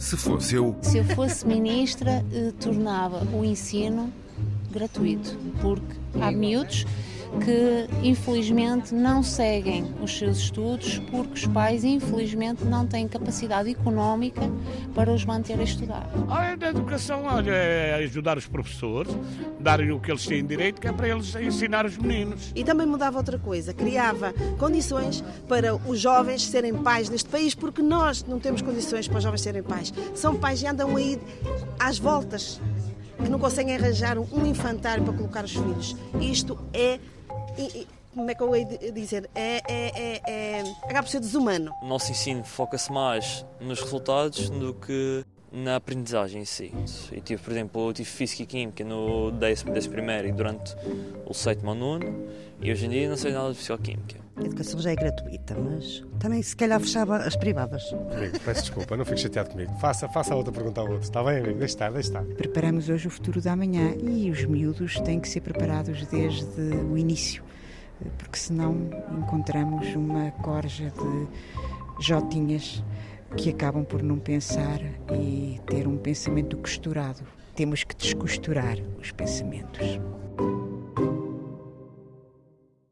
Se fosse eu. Se eu fosse ministra, eh, tornava o ensino gratuito, porque há miúdos que infelizmente não seguem os seus estudos porque os pais infelizmente não têm capacidade económica para os manter a estudar. A educação olha, é ajudar os professores, darem o que eles têm direito, que é para eles ensinar os meninos. E também mudava outra coisa, criava condições para os jovens serem pais neste país, porque nós não temos condições para os jovens serem pais. São pais e andam aí às voltas que não conseguem arranjar um infantário para colocar os filhos. Isto é como é que eu ia dizer? É, é, é, é, acaba por ser desumano. O nosso ensino foca-se mais nos resultados do que na aprendizagem em si. Eu tive, por exemplo, eu tive Física e Química no décimo, décimo primeiro e durante o sétimo ao nono, e hoje em dia não sei nada de Física ou Química. A educação já é gratuita, mas também se calhar fechava as privadas. Amigo, peço desculpa, não fique chateado comigo. Faça, faça a outra pergunta ao outro. Está bem, amigo? Deixa estar, deixa estar. Preparamos hoje o futuro da manhã e os miúdos têm que ser preparados desde o início porque senão encontramos uma corja de jotinhas que acabam por não pensar e ter um pensamento costurado. Temos que descosturar os pensamentos.